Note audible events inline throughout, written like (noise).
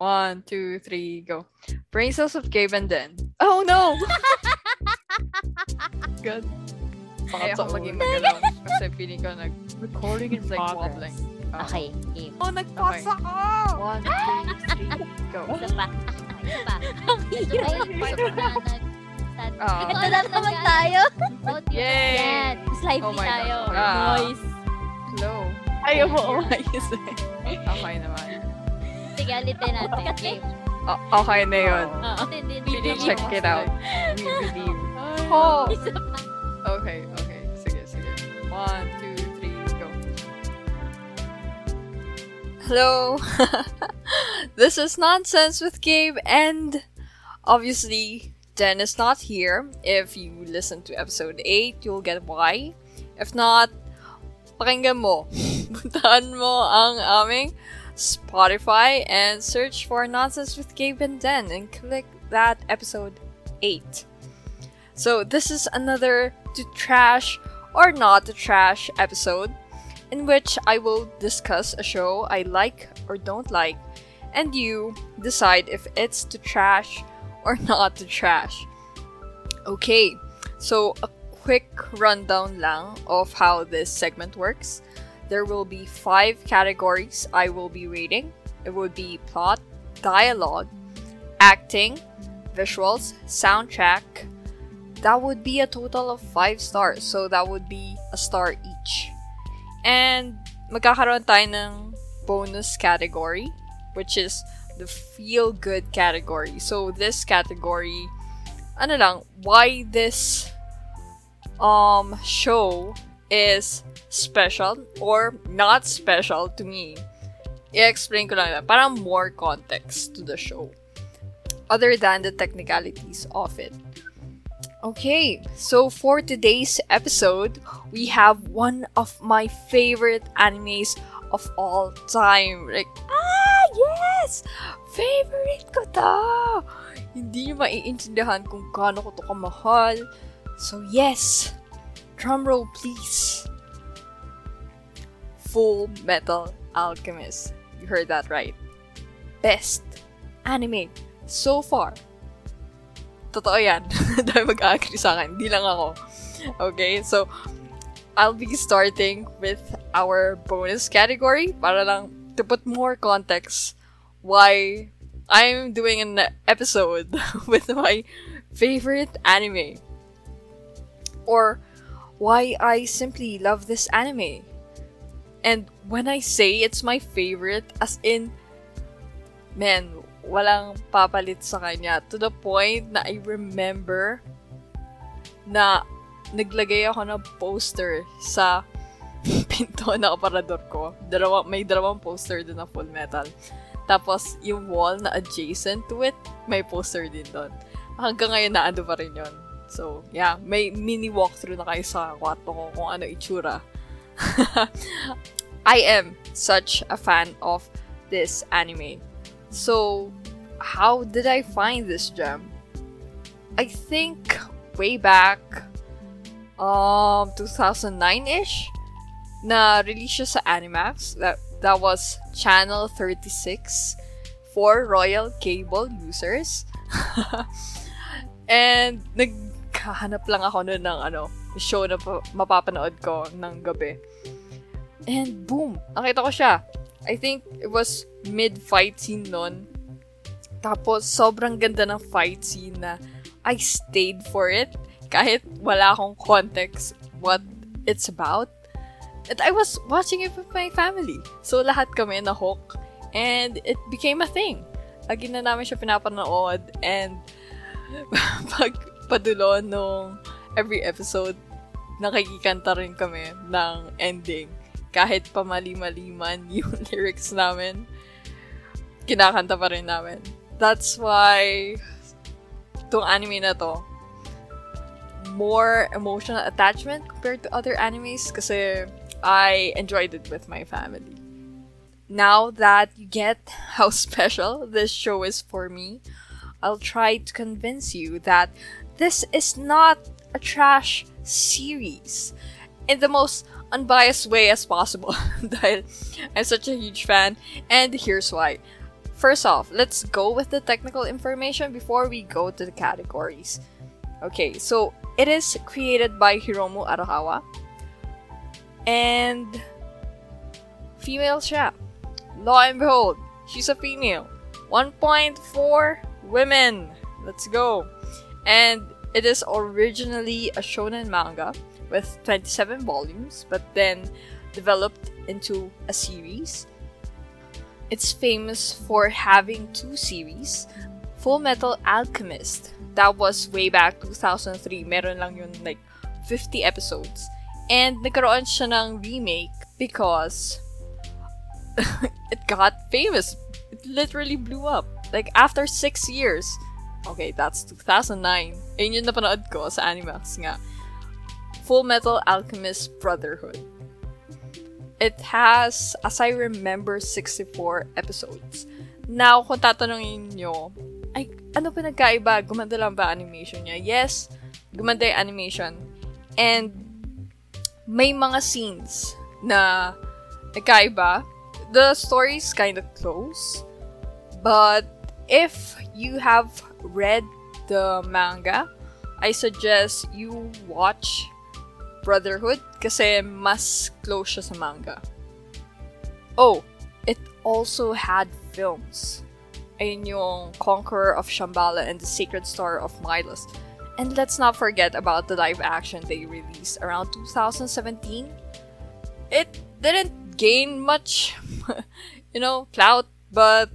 One, two, three, go. Brain cells of Gabe and Den. Oh no! (laughs) Good. Baka ako maging magalaw (laughs) kasi feeling ko nag Recording in it's like progress. wobbling. Oh. Okay, game. Oh, nagpasa ka! One, two, three, go. Isa pa. Isa pa. Ito ba yung part na nag... sad- Ah. Naman tayo. Oh, Yay! Yan. Lively Oh my God. tayo. Ah. Noise. Slow. Ayaw mo umayos (laughs) eh. Okay naman. Sige, ulitin natin. Game. O- okay na yun. Oo. Hindi, hindi, Really hindi. check it out. We believe. Oh. Okay, okay. Sige, sige. One, two, three, go. Hello. (laughs) this is Nonsense with Gabe, and obviously, Den is not here. If you listen to episode 8, you'll get why. If not, pakinggan mo. (laughs) Puntahan mo ang aming Spotify and search for Nonsense with Gabe and Den and click that episode 8. So, this is another to trash or not to trash episode in which I will discuss a show I like or don't like, and you decide if it's to trash or (laughs) not to trash. Okay, so a quick rundown lang of how this segment works. There will be five categories I will be rating. It would be plot, dialogue, acting, visuals, soundtrack, that would be a total of 5 stars. So that would be a star each. And magkakaroon tayo ng bonus category, which is the feel good category. So this category, ano lang, why this um show is special or not special to me. I-explain ko lang, parang more context to the show. Other than the technicalities of it. Okay, so for today's episode, we have one of my favorite animes of all time. Like, ah, yes! Favorite ko to! Hindi maiintindihan kung gaano ko to kamahal. So yes, drumroll please. Full Metal Alchemist. You heard that right. Best anime so far Totoo yan. (laughs) Dahil mag-agree sa akin. Hindi lang ako. Okay, so, I'll be starting with our bonus category para lang to put more context why I'm doing an episode (laughs) with my favorite anime. Or why I simply love this anime. And when I say it's my favorite, as in, man, walang papalit sa kanya. To the point na I remember na naglagay ako ng poster sa (laughs) pinto na aparador ko. Dalawa, may dalawang poster doon na full metal. Tapos, yung wall na adjacent to it, may poster din doon. Hanggang ngayon, naando pa rin yun. So, yeah, may mini walkthrough na kayo sa kwarto ko kung ano itsura. (laughs) I am such a fan of this anime. So, how did I find this gem? I think way back um 2009-ish na release siya sa Animax. That that was channel 36 for Royal Cable users. (laughs) And naghahanap lang ako noon ng ano, show na pa- mapapanood ko ng gabi. And boom, nakita ko siya. I think it was mid-fight scene nun. Tapos, sobrang ganda ng fight scene na I stayed for it kahit wala akong context what it's about. And I was watching it with my family. So, lahat kami na hook. And it became a thing. Lagi na namin siya pinapanood. And (laughs) pag padulo nung every episode, nakikikanta rin kami ng ending. Kahit pamali-maliman (laughs) yung lyrics namin, kinakanta pa rin namin. That's why tong anime na to, more emotional attachment compared to other animes kasi I enjoyed it with my family. Now that you get how (laughs) special this show is for me, I'll try to convince you that this is not a trash series in the most unbiased way as possible (laughs) I'm such a huge fan and here's why. first off, let's go with the technical information before we go to the categories. Okay, so it is created by Hiromu Arakawa. And female siya. Lo and behold, she's a female. 1.4 women. Let's go. And it is originally a shonen manga with 27 volumes, but then developed into a series. It's famous for having two series. Full Metal Alchemist, that was way back 2003. Meron lang yun like 50 episodes. And nagkaroon siya ng remake because (laughs) it got famous. It literally blew up. Like after six years. Okay, that's 2009. Ayun yung napanood ko sa Animax nga. Full Metal Alchemist Brotherhood. It has, as I remember, 64 episodes. Now, kung tatanungin nyo, ay, ano pa nagkaiba? Gumanda lang ba animation niya? Yes, gumanda yung animation. And, may mga scenes na nagkaiba. The story's kind of close. But, if you have read the manga, I suggest you watch Brotherhood kasi mas close siya sa manga. Oh, it also had films. Ayun yung Conqueror of Shambhala and the Sacred Star of Milos. And let's not forget about the live action they released around 2017. It didn't gain much, (laughs) you know, clout, but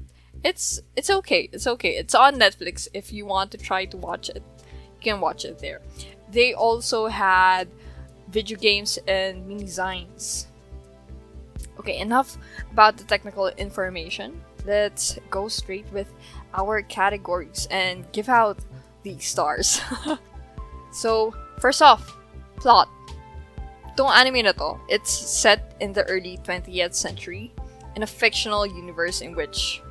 it's it's okay. It's okay. It's on Netflix if you want to try to watch it. You can watch it there. They also had video games and mini designs. Okay, enough about the technical information. Let's go straight with our categories and give out the stars. (laughs) so, first off, plot. Tong anime na to, it's set in the early 20th century in a fictional universe in which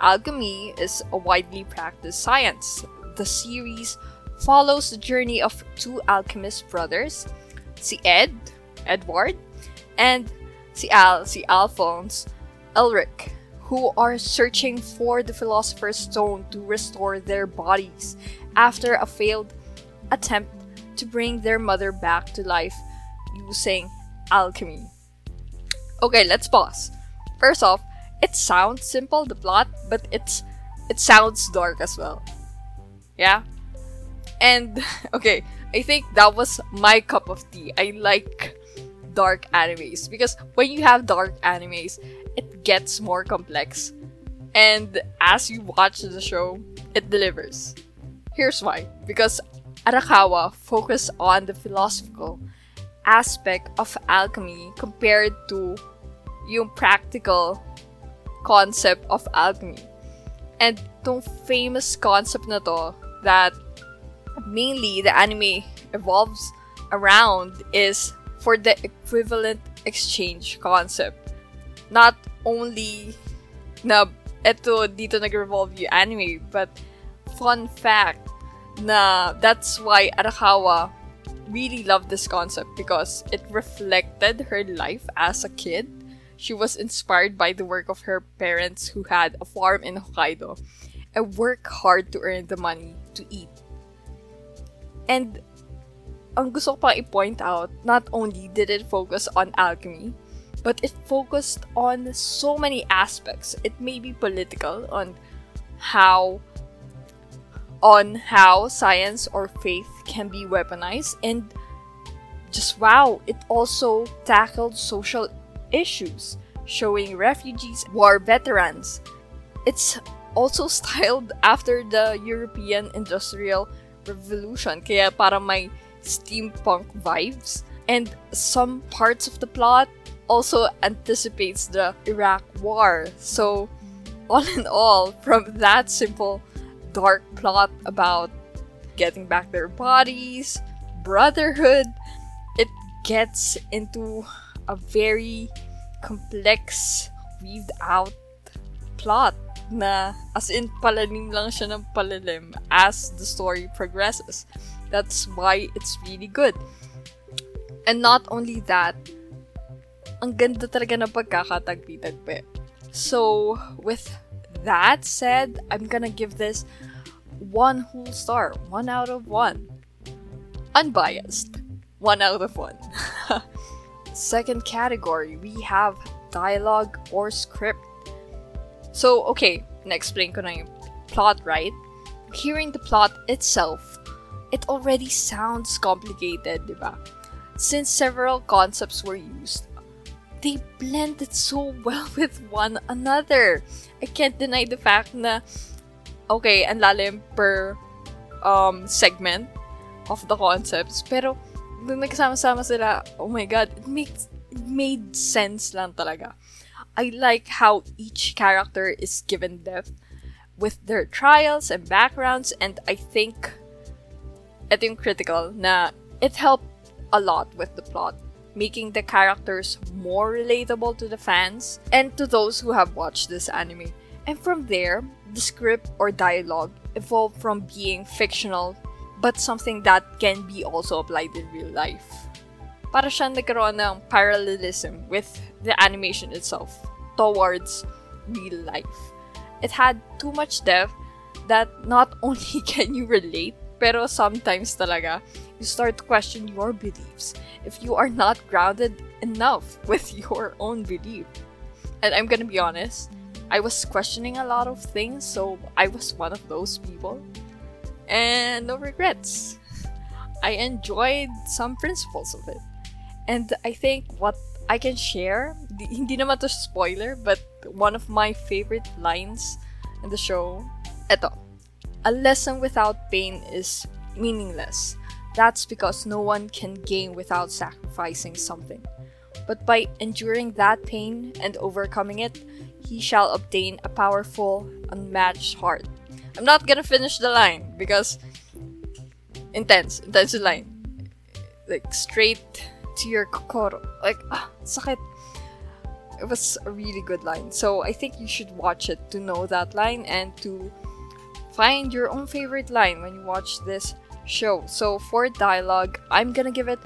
alchemy is a widely practiced science. The series follows the journey of two alchemist brothers, si Ed, Edward, and si Al, si Alphonse, Elric, who are searching for the Philosopher's Stone to restore their bodies after a failed attempt to bring their mother back to life using alchemy. Okay, let's pause. First off, it sounds simple, the plot, but it's it sounds dark as well. Yeah? And (laughs) okay, I think that was my cup of tea. I like dark animes because when you have dark animes, it gets more complex. And as you watch the show, it delivers. Here's why. Because Arakawa focused on the philosophical aspect of alchemy compared to yung practical concept of alchemy. And tong famous concept na to that mainly the anime evolves around is for the equivalent exchange concept. Not only na eto dito nag-revolve yung anime, but fun fact na that's why Arakawa really loved this concept because it reflected her life as a kid. She was inspired by the work of her parents who had a farm in Hokkaido and work hard to earn the money to eat. And ang gusto ko pang i-point out, not only did it focus on alchemy, but it focused on so many aspects. It may be political on how on how science or faith can be weaponized and just wow, it also tackled social issues, showing refugees, war veterans. It's also (laughs) styled after the European Industrial Revolution, kaya para may steampunk vibes. And some parts of the plot also anticipates the Iraq War. So, all in all, from that simple dark plot about getting back their bodies, brotherhood, it gets into a very complex, weaved out plot na as in palalim lang siya ng palalim as the story progresses. That's why it's really good. And not only that, ang ganda talaga ng pagkakatagpi-tagpi. So, with that said, I'm gonna give this one whole star, one out of one. Unbiased, one out of one. (laughs) Second category, we have dialogue or script. So, okay, na-explain ko na yung plot, right? Hearing the plot itself, it already sounds complicated, di ba? Since several concepts were used, they blended so well (laughs) with one another. I can't deny the fact na, okay, ang lalim per um, segment of the concepts, pero nung nagsama-sama sila, oh my god, it makes made sense lang talaga. I like how each character is given depth with their trials and backgrounds, and I think ito yung critical na it helped a lot with the plot, making the characters more relatable to the fans and to those who have watched this anime. And from there, the script or dialogue evolved from being fictional but something that can be also applied in real life. Para siyang nagkaroon ng parallelism with the animation itself towards real life. It had too much depth that not (laughs) only can you relate, pero sometimes talaga, you start to question your beliefs if you are not grounded enough with (laughs) your own belief. And I'm gonna be honest, I was questioning a lot of things, so I was one of those people. And no regrets. I enjoyed some principles of it. And I think what I can share, di- (laughs) hindi naman to spoiler, but one of my favorite lines in the show, eto. A lesson without pain is meaningless. That's because no one can gain without sacrificing something. But by enduring that pain and overcoming it, he shall obtain a powerful, unmatched heart. I'm not gonna finish the line because intense, intense line. Like straight to your kokoro. Like, ah, sakit. It was a really good line. So I think you should watch it to know that line and to find your own favorite line when you watch this show. So for dialogue, I'm gonna give it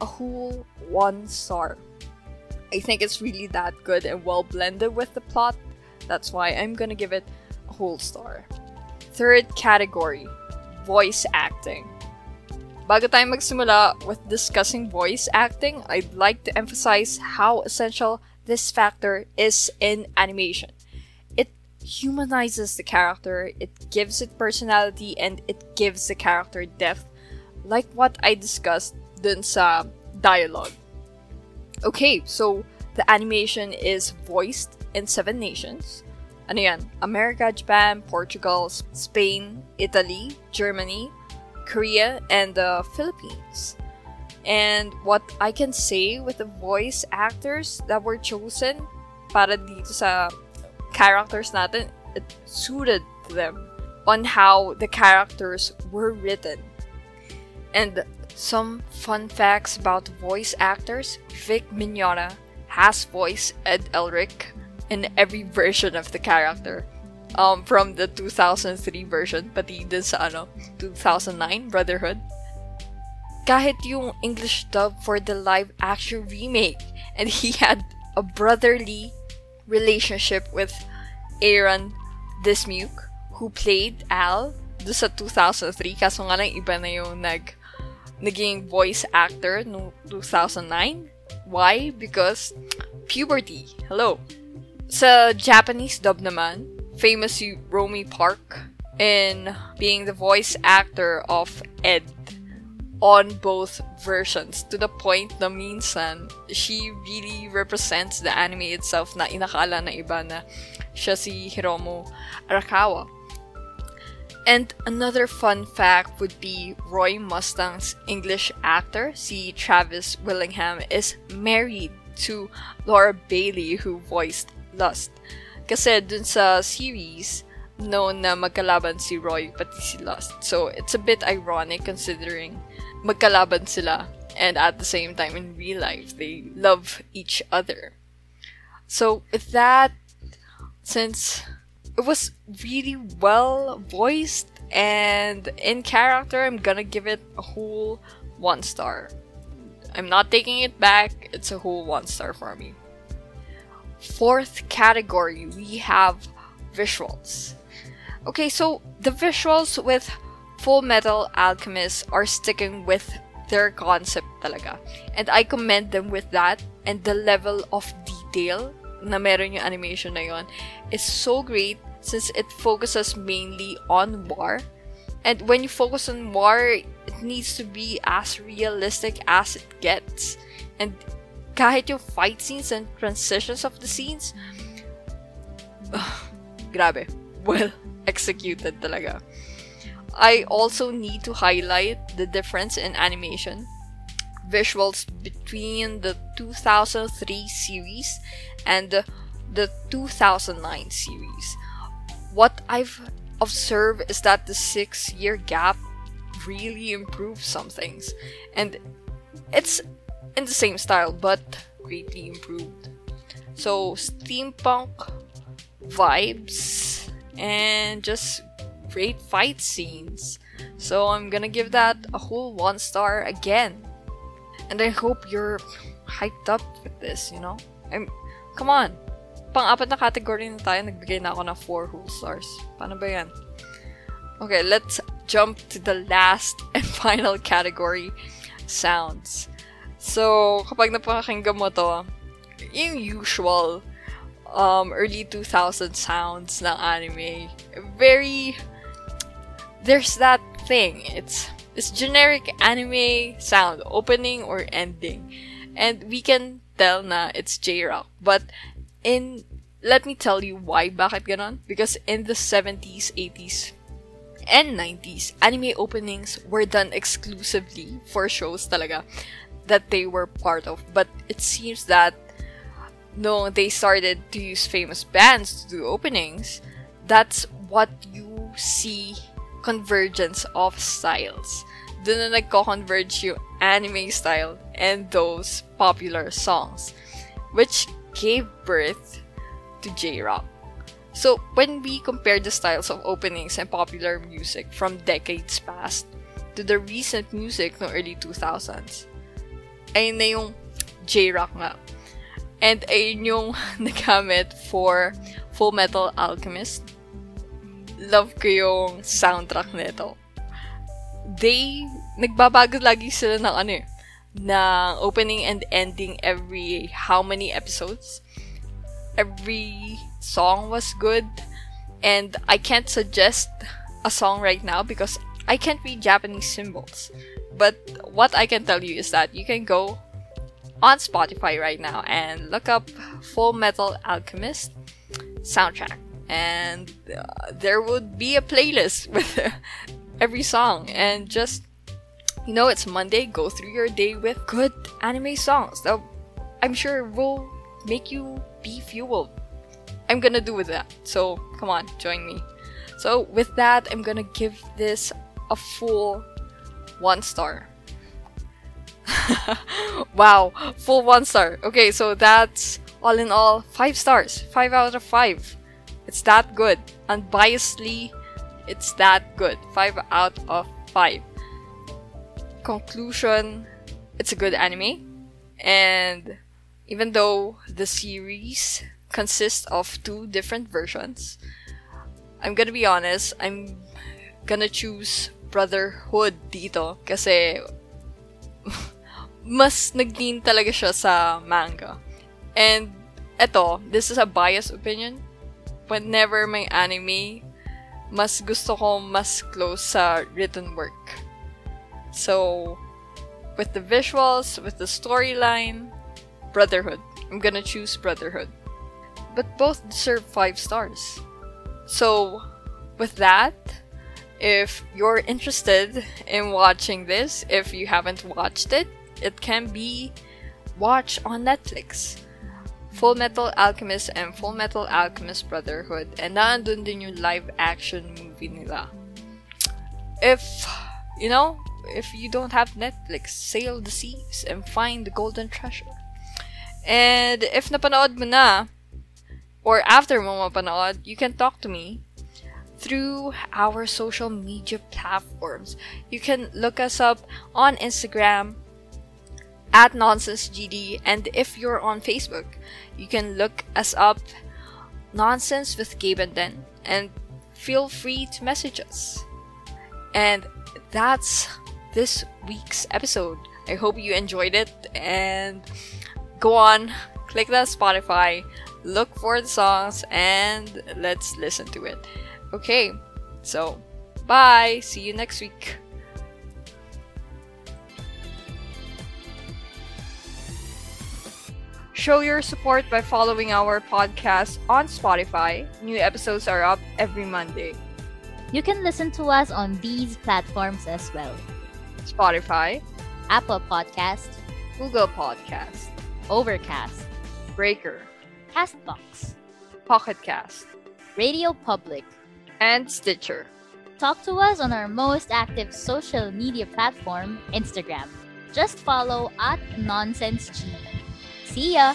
a whole one star. I think it's really that good and well blended with the plot. That's why I'm gonna give it a whole star. Third category, voice acting. Bago tayo magsimula with discussing voice acting, I'd like to emphasize how essential this factor is in animation. It humanizes the character, it gives it personality, and it gives the character depth, like what I discussed dun sa dialogue. Okay, so the animation is voiced in seven nations. Ano yan? America, Japan, Portugal, Spain, Italy, Germany, Korea, and the Philippines. And what I can say with the voice actors that were chosen para dito sa characters natin, it suited them on how the characters were written. And some fun facts about voice actors Vic Mignogna has voiced Ed Elric in every version of the character. Um, from the 2003 version, pati din sa ano, 2009 Brotherhood. Kahit yung English dub for the live action remake, and he had a brotherly relationship with Aaron Dismuke, who played Al do sa 2003, kaso nga lang iba na yung nag, naging voice actor no 2009. Why? Because puberty. Hello. Sa Japanese dub naman, famous si Romi Park in being the voice actor of Ed on both versions to the point na minsan she really represents the anime itself na inakala na iba na siya si Hiromu Arakawa. And another fun fact would be Roy Mustang's English actor, si Travis Willingham, is married to Laura Bailey who voiced Lust. Kasi dun sa series, known na magkalaban si Roy pati si Lust. So it's a bit ironic considering magkalaban sila and at the same time in real life they love each other. So with that, since it was really well voiced and in character, I'm gonna give it a whole one star. I'm not taking it back, it's a whole one star for me. Fourth category, we have visuals. Okay, so the visuals with Full Metal Alchemist are sticking with their concept talaga. And I commend them with that and the level of detail na meron yung animation na yon is so great since it focuses mainly on war. And when you focus on war, it needs to be as realistic as it gets. And kahit yung fight scenes and transitions of the scenes, grabe, well (laughs) executed talaga. I also need to highlight the difference in animation visuals between the 2003 series and the, the 2009 series. What I've observed is that the six year gap really improved some things, and it's in the same style but greatly improved. So, steampunk vibes and just great fight scenes. So, I'm gonna give that a whole one star again. And I hope you're hyped up with this, you know? I'm, come on. Pang-apat na category na tayo, nagbigay na ako ng 4 whole stars. Paano ba yan? Okay, let's jump to the last (laughs) and final category, sounds. So, kapag napakinggan mo to, yung usual um, early 2000 sounds ng anime, very... There's that thing. It's it's generic anime sound, opening or ending. And we can tell na it's J-Rock. But in let me tell you why bakit ganon. Because in the 70s, 80s, and 90s, anime openings were done exclusively for shows talaga that they were part of. But it seems that no, they started to use famous bands to do openings. That's what you see convergence of styles. Doon na nagko-converge yung anime style and those popular songs, which gave birth to J-Rock. So, when we compare the styles of openings and popular music from decades past to the recent music no early 2000s, ayun na yung J-Rock nga. And ayun yung (laughs) nagamit for Full Metal Alchemist. Love ko yung soundtrack nito. They, nagbabago lagi sila ng ano eh, ng opening and ending every how many episodes. Every song was good. And I can't suggest a song right now because I can't read Japanese symbols. But what I can tell you is that you can go on Spotify right now and look up Full Metal Alchemist soundtrack. And uh, there would be a playlist (laughs) with every song. And just, you know, it's Monday, go through your day with good anime songs that I'm sure will make you be fueled. I'm gonna do with that. So come on, join me. So with that, I'm gonna give this a full one star. (laughs) wow, full one star. Okay, so that's all in all five stars. Five out of five. It's that good. Unbiasedly, it's that good. Five out of five. Conclusion it's a good anime. And even though the series consists of two different versions, I'm gonna be honest, I'm gonna choose Brotherhood dito kasi (laughs) mas nag-lean talaga siya sa manga. And eto, this is a biased opinion. Whenever may anime, mas gusto ko mas close sa written work. So, with the visuals, with the storyline, Brotherhood. I'm gonna choose Brotherhood. But both deserve 5 stars. So, with that, if you're interested in watching this, if you haven't watched it, it can be watched on Netflix. Full Metal Alchemist and Full Metal Alchemist Brotherhood. And naandun din yung live action movie nila. If, you know, if you don't have Netflix, sail the seas and find the golden treasure. And if napanood mo na, or after mo mapanood, you can talk to me through our social media platforms. You can look us up on Instagram at NonsenseGD, and if you're on Facebook, you can look us up Nonsense with Gabe and Den, and feel free to message us. And that's this week's episode. I hope you enjoyed it and go on, click that Spotify, look for the songs, and let's listen to it. Okay, so bye. See you next week. Show your support by following our podcast on Spotify. New episodes are up every Monday. You can listen to us on these platforms as well Spotify, Apple Podcast, Google Podcast, Overcast, Breaker, Castbox, Pocket Cast, Radio Public. And Stitcher. Talk to us on our most active social media platform, Instagram. Just follow at NonsenseG. See ya!